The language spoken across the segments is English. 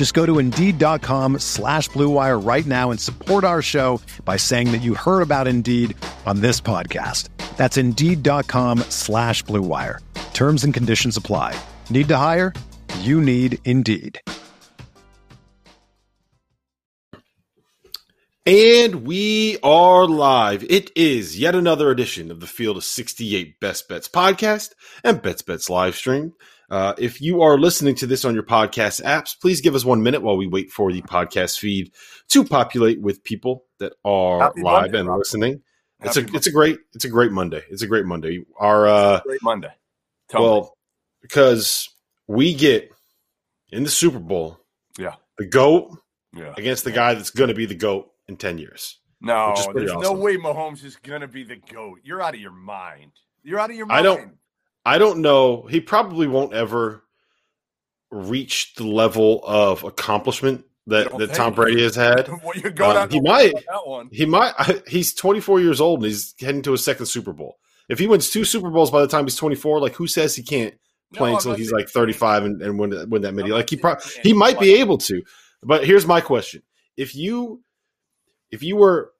Just go to Indeed.com slash BlueWire right now and support our show by saying that you heard about Indeed on this podcast. That's Indeed.com slash BlueWire. Terms and conditions apply. Need to hire? You need Indeed. And we are live. It is yet another edition of the Field of 68 Best Bets podcast and Bets Bets live stream. Uh, if you are listening to this on your podcast apps, please give us one minute while we wait for the podcast feed to populate with people that are Happy live Monday, and Rob. listening. It's Happy a it's a great it's a great Monday. It's a great Monday. Our uh, Great Monday. Tell well me. because we get in the Super Bowl Yeah. the goat Yeah. against the guy that's going to be the goat in ten years. No, which is pretty there's awesome. no way Mahomes is gonna be the goat. You're out of your mind. You're out of your mind. I don't- I don't know. He probably won't ever reach the level of accomplishment that, that. Tom Brady has had. Well, you're going Um, he might. that one. He might. He's 24 years old and he's heading to his second Super Bowl. If he wins two Super Bowls by the time he's 24, like who says he can't play No, until he's like 35 and, and win, win that many? Like he saying pro- he might be able to. But here's my question: If you if you were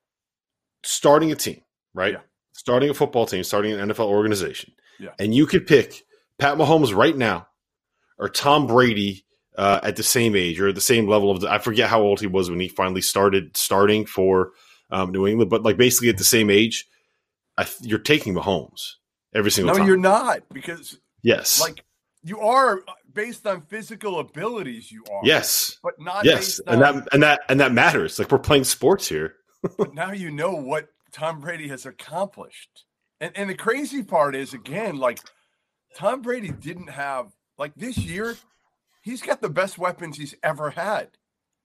starting a team, right? Yeah. Starting a football team, starting an NFL organization, Yeah. and you could pick Pat Mahomes right now or Tom Brady uh, at the same age or the same level of. I forget how old he was when he finally started starting for um, New England, but like basically at the same age, I, th- you're taking Mahomes every single No, time. No, you're not because Yes. like you are based on physical abilities. You are. yes. but not Yes. based And on. that and that and that matters. Like we're playing sports here. but now you know what Tom Brady has accomplished. And and the crazy part is again, like Tom Brady didn't have like this year, he's got the best weapons he's ever had.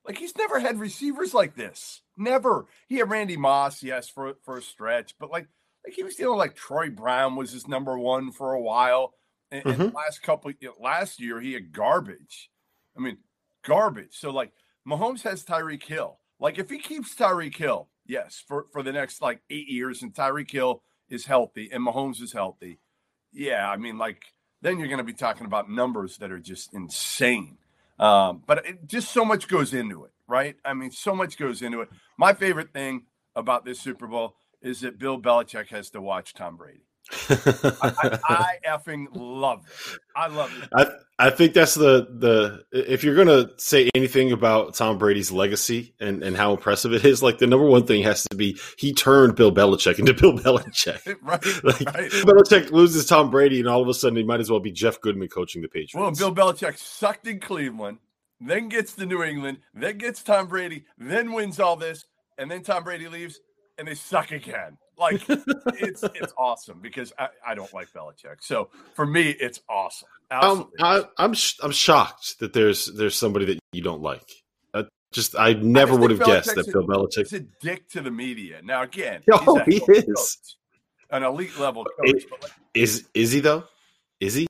Like he's never had receivers like this. Never. He had Randy Moss, yes, for for a stretch, but like like he was dealing like Troy Brown was his number one for a while. And, and Mhm. last couple you know, last year he had garbage. I mean, garbage. So like Mahomes has Tyreek Hill. Like if he keeps Tyreek Hill, yes, for for the next like eight years, and Tyreek Hill is healthy and Mahomes is healthy, yeah, I mean, like then you're going to be talking about numbers that are just insane. Um, but it, just so much goes into it, right? I mean, so much goes into it. My favorite thing about this Super Bowl is that Bill Belichick has to watch Tom Brady. I, I, I effing love it. I love it. I I think that's the the if you're gonna say anything about Tom Brady's legacy and and how impressive it is, like the number one thing has to be he turned Bill Belichick into Bill Belichick. Right, Like right. Belichick loses Tom Brady, and all of a sudden he might as well be Jeff Goodman coaching the Patriots. Well, Bill Belichick sucked in Cleveland, then gets to New England, then gets Tom Brady, then wins all this, and then Tom Brady leaves and they suck again. Like it's it's awesome because I, I don't like Belichick. So for me, it's awesome. um. I, I'm sh- I'm shocked that there's there's somebody that you don't like. Uh, just I never just would have think guessed Belichick's that Bill a- Belichick. He's a dick to the media. Now again, Oh, he is. coach, an elite level coach. But like, Is is he though? Is he?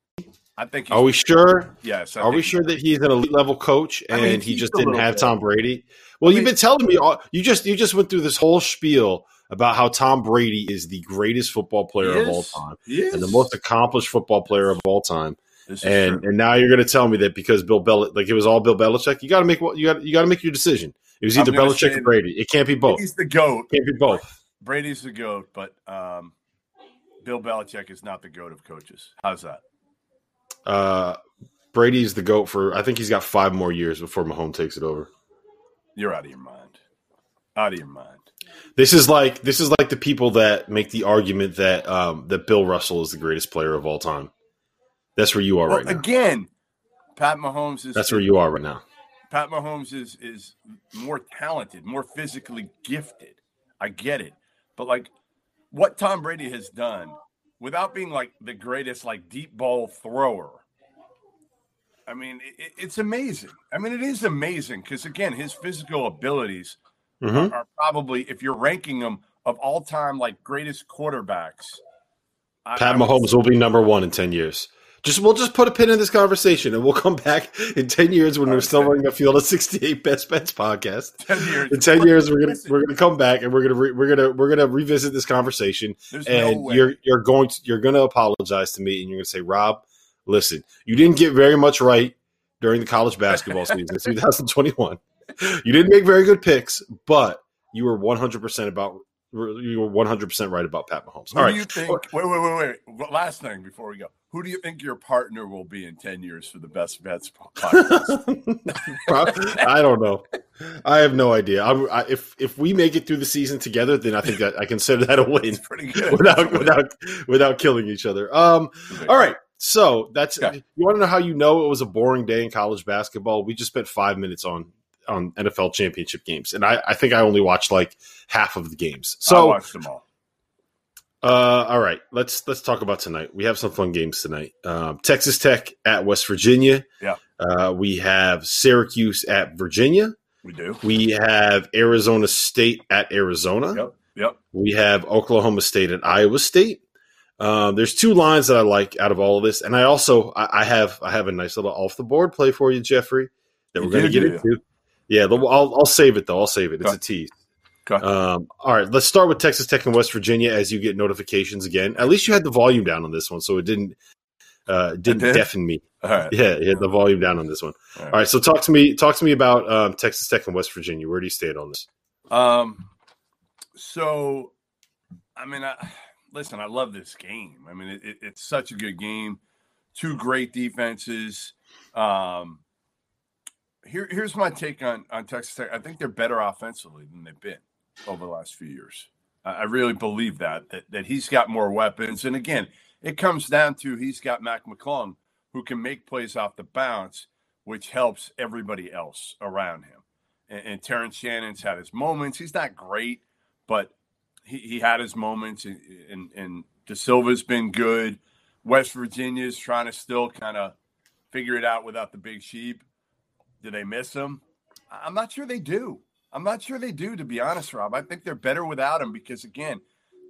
I think. Are we sure? Yes. I Are we sure that he's an elite level coach I and mean, he just didn't have bit. Tom Brady? Well, I you've been telling me all, you just you just went through this whole spiel about how Tom Brady is the greatest football player of all time and the most accomplished football player of all time. And true. and now you're going to tell me that because Bill Bel like it was all Bill Belichick, you got to make what you got you got to make your decision. It was either Belichick or Brady. It can't be both. he's the goat. Can't be both. Brady's the goat, but um, Bill Belichick is not the goat of coaches. How's that? Uh, Brady's the goat for. I think he's got five more years before Mahomes takes it over. You're out of your mind. Out of your mind. This is like this is like the people that make the argument that um, that Bill Russell is the greatest player of all time. That's where you are Well, right now. again, Pat Mahomes is That's where you are right now. Pat Mahomes is is more talented, more physically gifted. I get it. But like what Tom Brady has done without being like the greatest like deep ball thrower. I mean, it, it's amazing. I mean, it is amazing because again, his physical abilities Mhm. are probably if you're ranking them of all time like greatest quarterbacks. Pat I would Mahomes will be number one in ten years. Just we'll just put a pin in this conversation, and we'll come back in ten years when we're still running a field of sixty-eight best bets podcast. 10 years. In ten years, we're gonna Listen, we're gonna come back and we're gonna re, we're gonna we're gonna revisit this conversation, there's and way. you're you're going to you're gonna apologize to me, and you're gonna say, Rob, listen, you didn't get very much right during the college basketball season, 2021. You didn't make very good picks, but you were 100 percent about you were 100 percent right about Pat Mahomes. Who All do you think? Wait, wait, wait, wait. Last thing before we go. Who do you think your partner will be in 10 years for the best bets podcast? I don't know. I have no idea. I'm, I, if if we make it through the season together, then I think that I consider that a win it's pretty good. without without without killing each other. Um. All right. So that's Okay. you want to know how you know it was a boring day in college basketball? We just spent five minutes on on NFL championship games, and I, I think I only watched like half of the games. So I watched them all. uh, all right, let's let's talk about tonight. We have some fun games tonight. Um, Texas Tech at West Virginia. Yeah. Uh, we have Syracuse at Virginia. We do. We have Arizona State at Arizona. Yep. Yep. We have Oklahoma State at Iowa State. Um, there's two lines that I like out of all of this, and I also I, I have I have a nice little off the board play for you, Jeffrey, that You we're going to get into. Yeah, the, I'll I'll save it though. I'll save it. It's a tease. Um, all right, let's start with Texas Tech and West Virginia as you get notifications again. At least you had the volume down on this one, so it didn't uh, didn't did? deafen me. All right. Yeah, you had the volume down on this one. All right. All right, so talk to me talk to me about um, Texas Tech and West Virginia. Where do you stand on this? Um, so, I mean, I, listen, I love this game. I mean, it, it, it's such a good game. Two great defenses. Um, here, here's my take on on Texas Tech. I think they're better offensively than they've been over the last few years. I, I really believe that, that that he's got more weapons. And again, it comes down to he's got Mac McClung who can make plays off the bounce, which helps everybody else around him and, and Terrence Shannon's had his moments. He's not great, but he, he had his moments, and, and, and De Silva's been good. West Virginia's trying to still kind of figure it out without the big sheep. Do they miss him? I'm not sure they do. I'm not sure they do, to be honest, Rob. I think they're better without him because, again,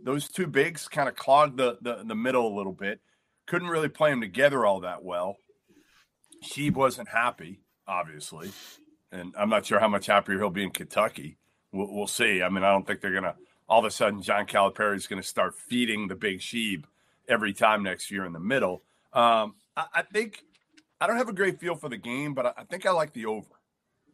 those two bigs kind of clogged the, the, the middle a little bit. Couldn't really play them together all that well. Sheeb wasn't happy, obviously and I'm not sure how much happier he'll be in Kentucky. We'll, we'll see. I mean, I don't think they're gonna all of a sudden John Calipari is gonna start feeding the big sheep every time next year in the middle. Um, I, I think I don't have a great feel for the game, but I, think I like the over.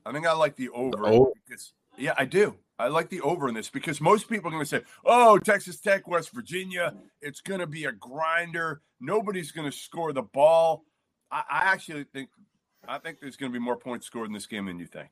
I think I like the over over? because yeah, I do. I like the over in this because most people are going to say, "Oh, Texas Tech, West Virginia, it's going to be a grinder. Nobody's going to score the ball." I, I actually think I think there's going to be more points scored in this game than you think.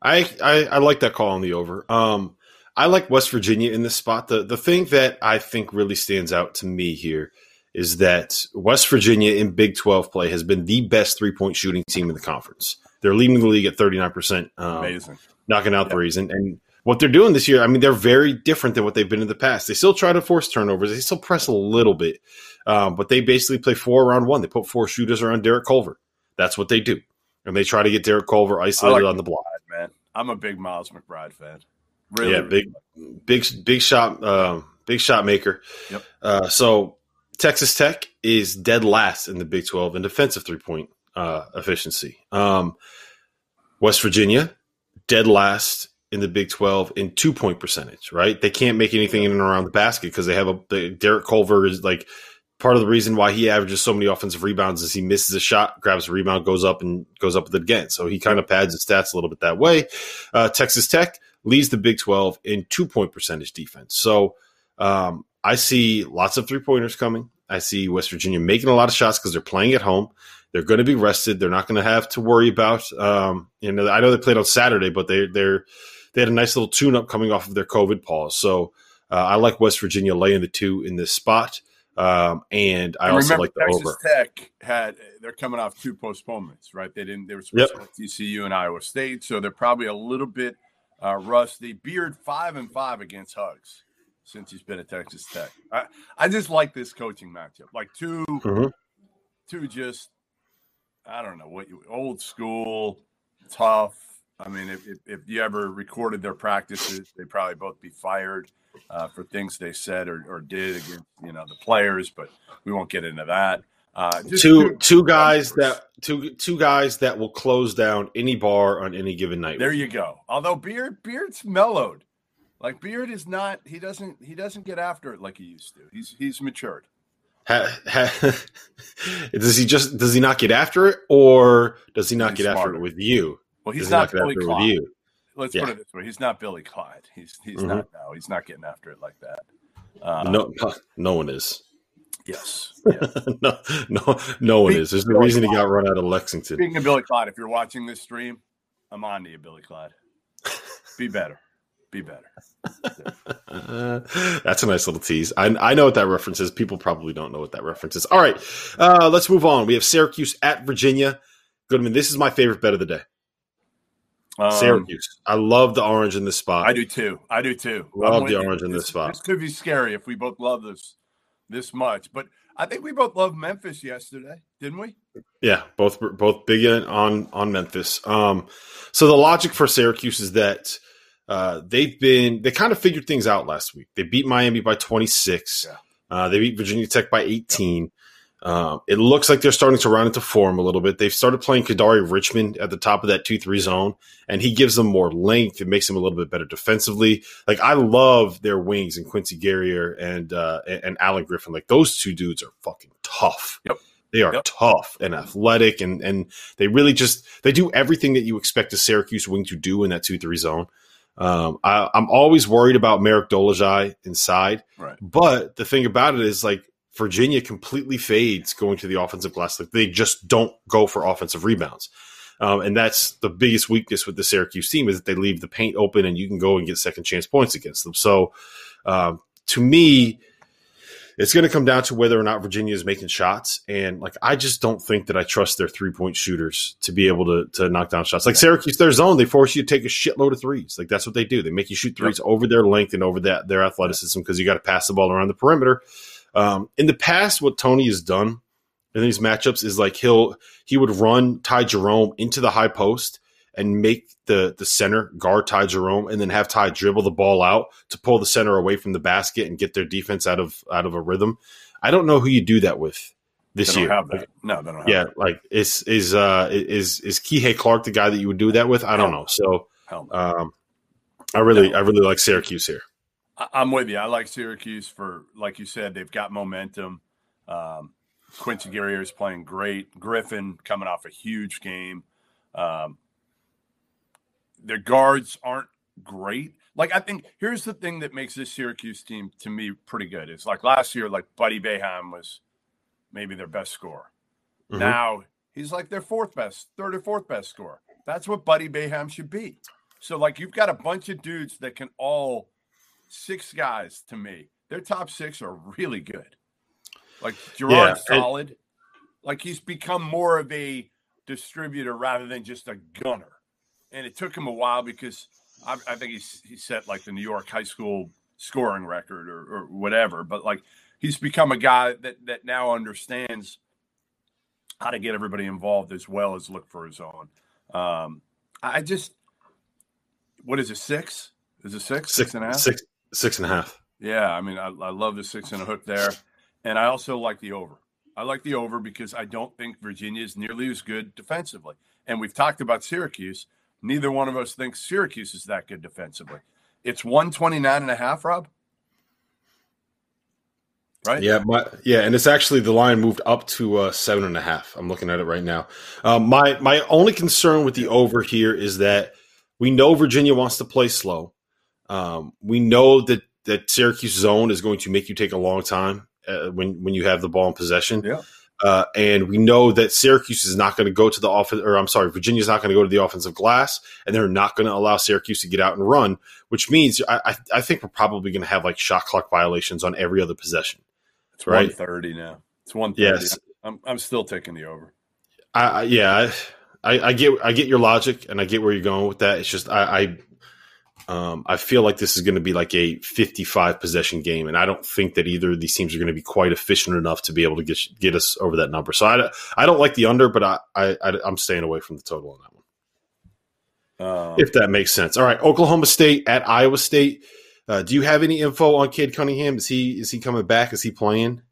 I, I I like that call on the over. Um, I like West Virginia in this spot. The the thing that I think really stands out to me here is that West Virginia in Big Twelve play has been the best three point shooting team in the conference. They're leading the league at thirty nine percent, Amazing. knocking out Yeah. threes, and and what they're doing this year. I mean, they're very different than what they've been in the past. They still try to force turnovers. They still press a little bit, um, but they basically play four around one. They put four shooters around Derek Culver. That's what they do, and they try to get Derek Culver isolated like on the block. man. I'm a big Miles McBride fan. Really, yeah, big, big, big shot, uh, big shot maker. Yep. Uh, so Texas Tech is dead last in the Big Twelve in defensive three point uh, efficiency. Um, West Virginia dead last in the Big Twelve in two point percentage. Right, they can't make anything in and around the basket because they have a the, Derek Culver is like part of the reason why he averages so many offensive rebounds is he misses a shot, grabs a rebound, goes up and goes up with it again. So he kind of pads his stats a little bit that way. Uh, Texas Tech leads the Big 12 in two point percentage defense. So um, I see lots of three pointers coming. I see West Virginia making a lot of shots because they're playing at home. They're going to be rested. They're not going to have to worry about. Um, you know, I know they played on Saturday, but they they're they had a nice little tune up coming off of their COVID pause. So uh, I like West Virginia laying the two in this spot. Um, and I and also like the Texas over. Tech had they're coming off two postponements, right? They didn't. They were supposed yep. to TCU and Iowa State, so they're probably a little bit uh, rusty. Beard five and five against Huggs since he's been at Texas Tech. I, I just like this coaching matchup, like 2 mm-hmm. two just I don't know what you old school, tough. I mean, if, if, if you ever recorded their practices, they'd probably both be fired uh, for things they said or, or did against you know the players, but we won't get into that. Uh, two two guys that two two guys that will close down any bar on any given night. There you go. Although Beard Beard's mellowed, like Beard is not. He doesn't he doesn't get after it like he used to. He's he's matured. Ha, ha, does he just does he not get after it, or does he not he's get smarter. after it with you? Well, he's not, not Billy Clyde. Let's yeah. put it this way: he's not Billy Clyde. He's he's mm-hmm. not. No, he's not getting after it like that. Uh, no, no one is. Yes. Yeah. no, no, no one is. There's no reason Clyde. he got run out of Lexington. Speaking of Billy Clyde, if you're watching this stream, I'm on to you, Billy Clyde. Be better. Be better. uh, that's a nice little tease. I, I know what that reference is. People probably don't know what that reference is. All right, uh, let's move on. We have Syracuse at Virginia. Goodman, this is my favorite bet of the day. Um, Syracuse. I love the orange in this spot. I do too. I do too. I love the orange in this, this spot. This could be scary if we both love this this much, but I think we both loved Memphis yesterday, didn't we? Yeah, both both big on on Memphis. Um, so the logic for Syracuse is that uh, they've been they kind of figured things out last week. They beat Miami by 26. Yeah. Uh, they beat Virginia Tech by 18. Um, it looks like they're starting to run into form a little bit. They've started playing Kadary Richmond at the top of that 2 3 zone, and he gives them more length. It makes them a little bit better defensively. Like, I love their wings and Quincy Guerrier and, uh, and Alan Griffin. Like, those two dudes are fucking tough. Yep. They are yep. tough and athletic, and, and they really just they do everything that you expect a Syracuse wing to do in that 2 3 zone. Um, I, am always worried about Marek Dolezaj inside, right. but the thing about it is like Virginia completely fades going to the offensive glass. Like they just don't go for offensive rebounds. Um, and that's the biggest weakness with the Syracuse team is that they leave the paint open and you can go and get second chance points against them. So um, to me, it's going to come down to whether or not Virginia is making shots. And like, I just don't think that I trust their three point shooters to be able to, to knock down shots. Like Syracuse, their zone, they force you to take a shitload of threes. Like that's what they do. They make you shoot threes yep. over their length and over that their athleticism because you got to pass the ball around the perimeter. Um, in the past, what Tony has done in these matchups is like he'll he would run Ty Jerome into the high post and make the the center guard Ty Jerome and then have Ty dribble the ball out to pull the center away from the basket and get their defense out of out of a rhythm. I don't know who you do that with this year. no, they don't. yeah, that. like is is uh is is Kihei Clark the guy that you would do that with? I don't know. So um, I really I really like Syracuse here. I'm with you. I like Syracuse for, like you said, they've got momentum. Um, Quincy Guerrier is playing great. Griffin coming off a huge game. Um, their guards aren't great. Like I think here's the thing that makes this Syracuse team to me pretty good. It's like last year, like Buddy Boeheim was maybe their best scorer. Mm-hmm. Now he's like their fourth best, third or fourth best scorer. That's what Buddy Boeheim should be. So like you've got a bunch of dudes that can all six guys to me. Their top six are really good. Like Girard, yeah, solid. Like he's become more of a distributor rather than just a gunner. And it took him a while because I, I think he's he set like the New York high school scoring record or, or whatever. But like he's become a guy that that now understands how to get everybody involved as well as look for his own. Um, I just what is it six? Is it six? Six, six and a half? Six Six and a half. Yeah, I mean, I, I love the six and a hook there, and I also like the over. I like the over because I don't think Virginia is nearly as good defensively. And we've talked about Syracuse. Neither one of us thinks Syracuse is that good defensively. It's 129 and a half, Rob. Right? Yeah, my, yeah, and it's actually the line moved up to uh, seven and a half. I'm looking at it right now. Um, my my only concern with the over here is that we know Virginia wants to play slow. Um, we know that that Syracuse zone is going to make you take a long time uh, when when you have the ball in possession. Yeah. Uh, and we know that Syracuse is not going to go to the offense, or I'm sorry, Virginia's not going to go to the offensive glass, and they're not going to allow Syracuse to get out and run, which means I, I, I think we're probably going to have like shot clock violations on every other possession. It's right? 130 now. It's 130. Yes. I'm, I'm still taking the over. I, I yeah, I, I, get I get your logic and I get where you're going with that. It's just I, I um, I feel like this is going to be like a 55 possession game, and I don't think that either of these teams are going to be quite efficient enough to be able to get get us over that number. So I, I don't like the under, but I, I I'm staying away from the total on that one. Um, if that makes sense. All right, Oklahoma State at Iowa State. Uh, do you have any info on Cade Cunningham? Is he is he coming back? Is he playing?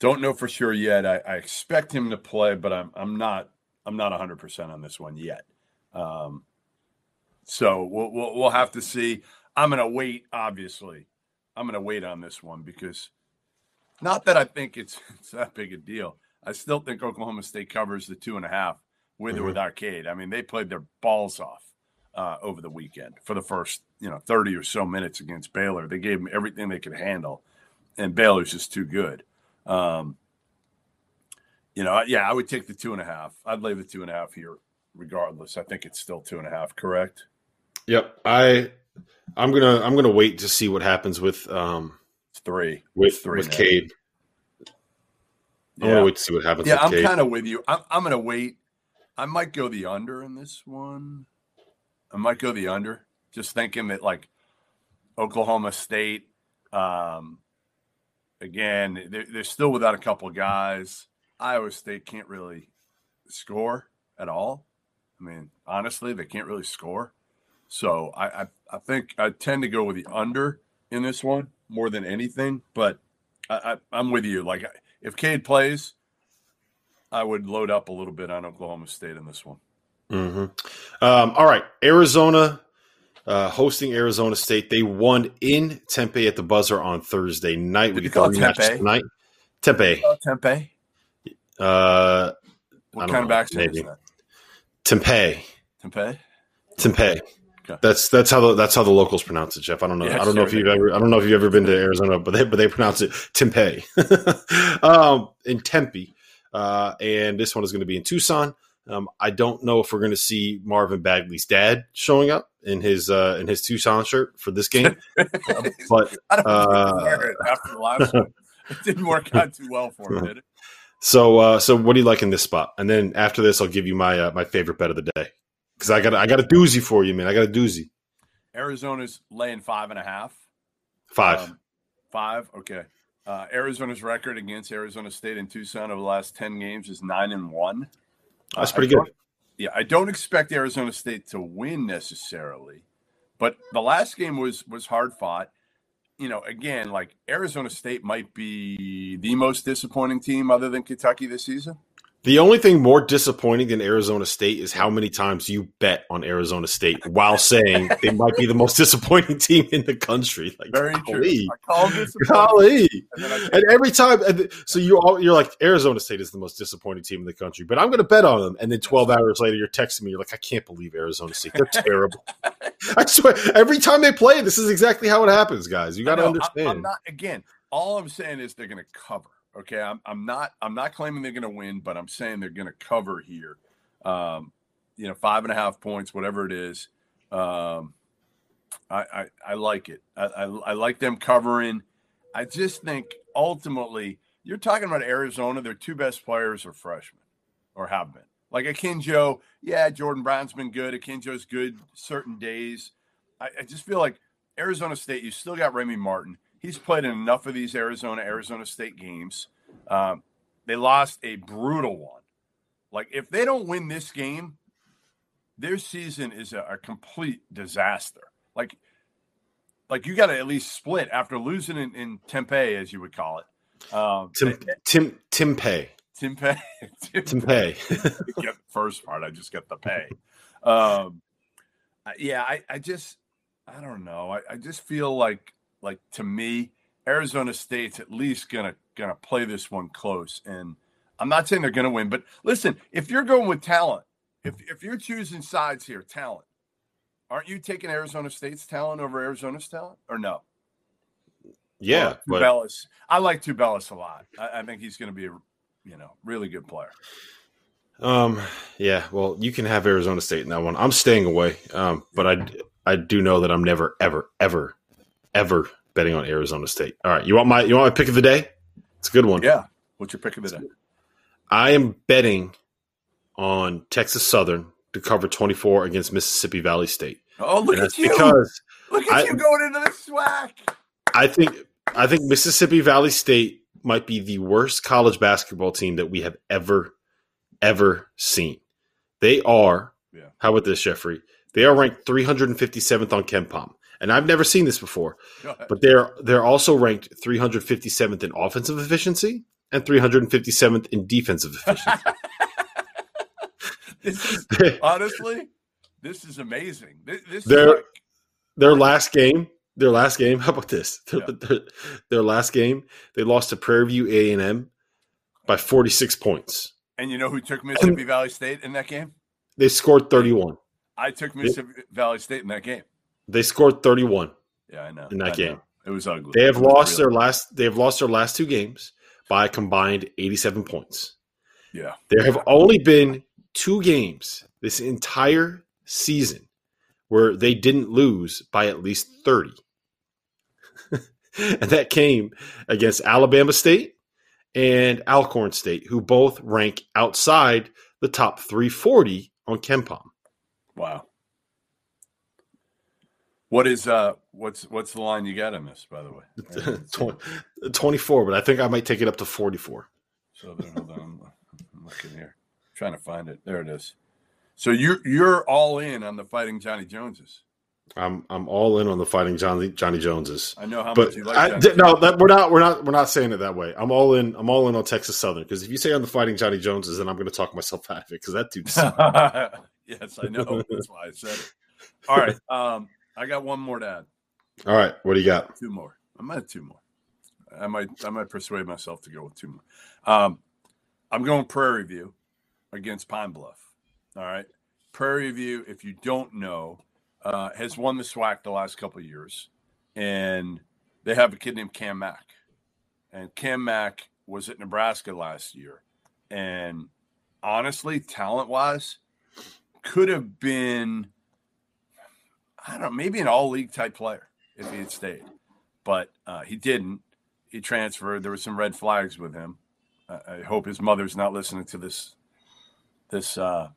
Don't know for sure yet. I, I expect him to play, but I'm I'm not I'm not 100 percent on this one yet. Um, so we'll, we'll, we'll have to see. I'm going to wait. Obviously, I'm going to wait on this one because not that I think it's it's that big a deal. I still think Oklahoma State covers the two and a half with mm-hmm. or without Cade. I mean, they played their balls off uh, over the weekend for the first you know 30 or so minutes against Baylor. They gave them everything they could handle, and Baylor's just too good. Um, you know, yeah, I would take the two and a half. I'd lay the two and a half here, regardless. I think it's still two and a half. Correct. Yep. I I'm gonna I'm gonna wait to see what happens with um three with three with. Cade. I'm yeah. gonna wait to see what happens. Yeah, I'm kind of with you. I'm, I'm gonna wait. I might go the under in this one. I might go the under. Just thinking that like Oklahoma State, um, again, they're, they're still without a couple guys. Iowa State can't really score at all. I mean, honestly, they can't really score. So I, I, I think I tend to go with the under in this one more than anything. But I, I, am with you. Like if Cade plays, I would load up a little bit on Oklahoma State in this one. Mm-hmm. Um, all right, Arizona uh, hosting Arizona State. They won in Tempe at the buzzer on Thursday night. Did we call Tempe tonight. Tempe. Tempe. Uh, what kind know, of accent maybe. is that? Tempe. Tempe. Tempe. Okay. That's that's how the that's how the locals pronounce it, Jeff. I don't know. Yeah, I don't know if you've ever I don't know if you've ever been to Arizona, but they but they pronounce it Tempe. um, in Tempe. Uh, and this one is going to be in Tucson. Um, I don't know if we're going to see Marvin Bagley's dad showing up in his uh, in his Tucson shirt for this game, but uh, after the last one, it didn't work out too well for him, did it? So, uh, so what do you like in this spot? And then after this, I'll give you my uh, my favorite bet of the day because I got I got a doozy for you, man. I got a doozy. Arizona's laying five and a half. Five. Um, five. Okay. Uh, Arizona's record against Arizona State and Tucson over the last ten games is nine and one. That's pretty good. Yeah, I don't expect Arizona State to win necessarily, but the last game was was hard fought. You know, again, like Arizona State might be the most disappointing team other than Kentucky this season. The only thing more disappointing than Arizona State is how many times you bet on Arizona State while saying they might be the most disappointing team in the country. Like, Very golly, true. golly. And, and, every time, so you all, you're like Arizona State is the most disappointing team in the country, but I'm going to bet on them. And then 12 hours later, you're texting me, you're like, I can't believe Arizona State. They're terrible. I swear, every time they play, this is exactly how it happens, guys. You got to understand. I'm not again. All I'm saying is they're going to cover. Okay, I'm, I'm not I'm not claiming they're going to win, but I'm saying they're going to cover here. Um, you know, five and a half points, whatever it is. Um, I, I, I like it. I, I, I like them covering. I just think ultimately you're talking about Arizona. Their two best players are freshmen, or have been. Like Akinjo, yeah, Jordan Brown's been good. Akinjo's good certain days. I, I just feel like Arizona State, you still got Remy Martin. He's played in enough of these Arizona Arizona State games. Um, they lost a brutal one. Like if they don't win this game, their season is a, a complete disaster. Like, like you got to at least split after losing in, in Tempe, as you would call it. Um, Tim, Tim, Tim Pay. Tim Pay. Tim, Tim Pay. get the first part. I just get the pay. Um, yeah, I, I just, I don't know. I, I just feel like like to me, Arizona State's at least gonna gonna play this one close. And I'm not saying they're gonna win, but listen, if you're going with talent, if if you're choosing sides here, talent, aren't you taking Arizona State's talent over Arizona's talent, or no? Yeah, well, Tubelis. I like Tubelis a lot. I, I think he's going to be a you know, really good player. Um, yeah, well, you can have Arizona State in that one. I'm staying away. Um, but I I do know that I'm never, ever, ever, ever betting on Arizona State. All right, you want my you want my pick of the day? It's a good one. Yeah. What's your pick of the day? I am betting on Texas Southern to cover 24 against Mississippi Valley State. Oh, look at you! because look at I- you going into the SWAC. I think I think Mississippi Valley State might be the worst college basketball team that we have ever ever seen. They are. Yeah. How about this, Jeffrey? They are ranked 357th on KenPom, and I've never seen this before. But they're they're also ranked 357th in offensive efficiency and 357th in defensive efficiency. this is honestly, this is amazing. This, this is They're- like, their last game, their last game. How about this? Their, Yeah. their, their last game, they lost to Prairie View A and M by 46 points. and you know who took Mississippi Valley State in that game? They scored 31. I took Mississippi Valley State in that game. They scored 31. Yeah, I know. In that I know. game. it was ugly. They have lost really- their last. They have lost their last two games by a combined 87 points. Yeah, There have only been two games this entire season where they didn't lose by at least 30. and that came against Alabama State and Alcorn State, who both rank outside the top 340 on KenPom. wow. What is uh what's what's the line you got on this, by the way? Twen- 24, but I think I might take it up to 44. So then, hold on, I'm, I'm looking here, trying to find it. There it is. So you're you're all in on the fighting Johnny Joneses. I'm I'm all in on the fighting Johnny Johnny Joneses. I know how but much you like. I, Johnny no, that, we're not we're not we're not saying it that way. I'm all in. I'm all in on Texas Southern because if you say on the fighting Johnny Joneses, then I'm going to talk myself out of it because that dude's. yes, I know. That's why I said it. All right, um, I got one more to add. all right, what do you got? Two more. I might have two more. I might I might persuade myself to go with two more. Um, I'm going Prairie View against Pine Bluff. All right, Prairie View. If you don't know, uh, has won the SWAC the last couple of years, and they have a kid named Cam Mack, and Cam Mack was at Nebraska last year, and honestly, talent wise, could have been. I don't know, maybe an all league type player if he had stayed, but uh, he didn't. He transferred. There were some red flags with him. I, I hope his mother's not listening to this this uh,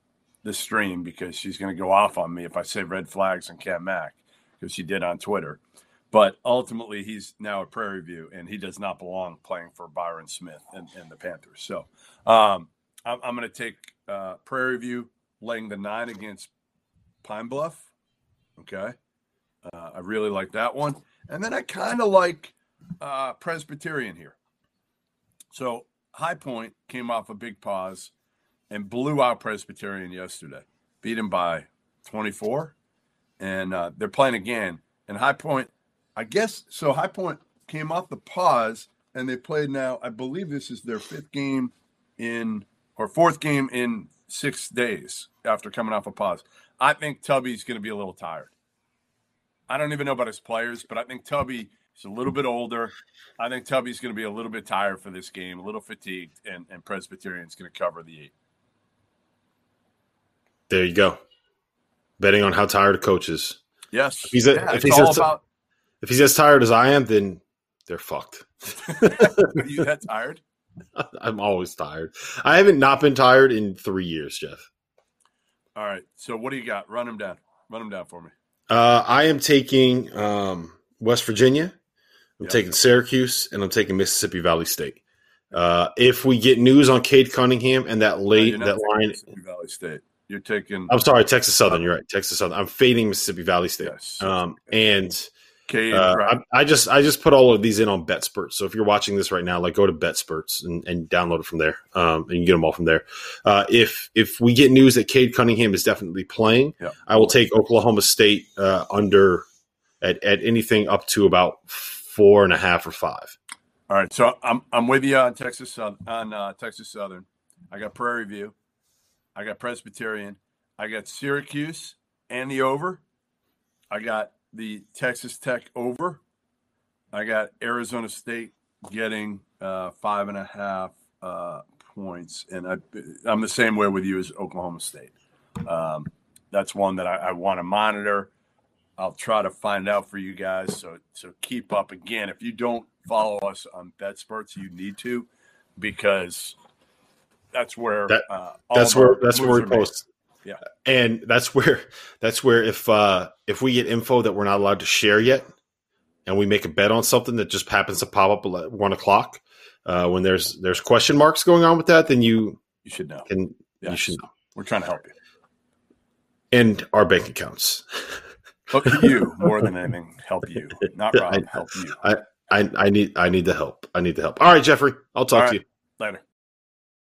this stream because she's going to go off on me if I say red flags on Cam Mack because she did on Twitter. But ultimately, he's now at Prairie View, and he does not belong playing for Byron Smith and, and the Panthers. So um, I'm, I'm going to take uh, Prairie View laying the nine against Pine Bluff. Okay. Uh, I really like that one. And then I kind of like uh, Presbyterian here. So High Point came off a big pause and blew out Presbyterian yesterday, beat him by 24. And uh, they're playing again. And High Point, I guess, so High Point came off the pause and they played now. I believe this is their fifth game in, or fourth game in six days after coming off a pause. I think Tubby's going to be a little tired. I don't even know about his players, but I think Tubby is a little bit older. I think Tubby's going to be a little bit tired for this game, a little fatigued, and, and Presbyterian's going to cover the eight. There you go. Betting on how tired a coach is. Yes. If he's a- yeah, if he's about. If he's as tired as I am, then they're fucked. Are you that tired? I'm always tired. I haven't not been tired in three years, Jeff. All right. So what do you got? Run them down. Run them down for me. Uh, I am taking um, West Virginia. I'm Yeah. taking Syracuse, and I'm taking Mississippi Valley State. Uh, if we get news on Cade Cunningham and that late you're that line, Mississippi Valley State. You're taking I'm sorry, Texas Southern. You're right, Texas Southern. I'm fading Mississippi Valley State. Yes. Um, and And uh. I, I just I just put all of these in on BetSperts. So if you're watching this right now, like go to BetSperts and, and download it from there, um, and you get them all from there. Uh, if if we get news that Cade Cunningham is definitely playing, Yeah. I will take Oklahoma State uh, under at, at anything up to about four and a half or five. All right, so I'm I'm with you on Texas on uh, Texas Southern. I got Prairie View, I got Presbyterian, I got Syracuse and the over. I got the Texas Tech over. I got Arizona State getting uh, five and a half uh, points, and I, I'm the same way with you as Oklahoma State. Um, that's one that I, I want to monitor. I'll try to find out for you guys. So so keep up. Again, if you don't follow us on BetSperts, you need to because that's where That- uh, all That's where that's where we post. Yeah. and that's where that's where if uh if we get info that we're not allowed to share yet, and we make a bet on something that just happens to pop up at one o'clock, uh, when there's there's question marks going on with that, then you You should know. can you should know. We're trying to help you. And our bank accounts. Help you more than anything. Help you, not Rob. I- help you. I I need I need the help. I need the help. All right, Jeffrey. I'll talk All to you. Later.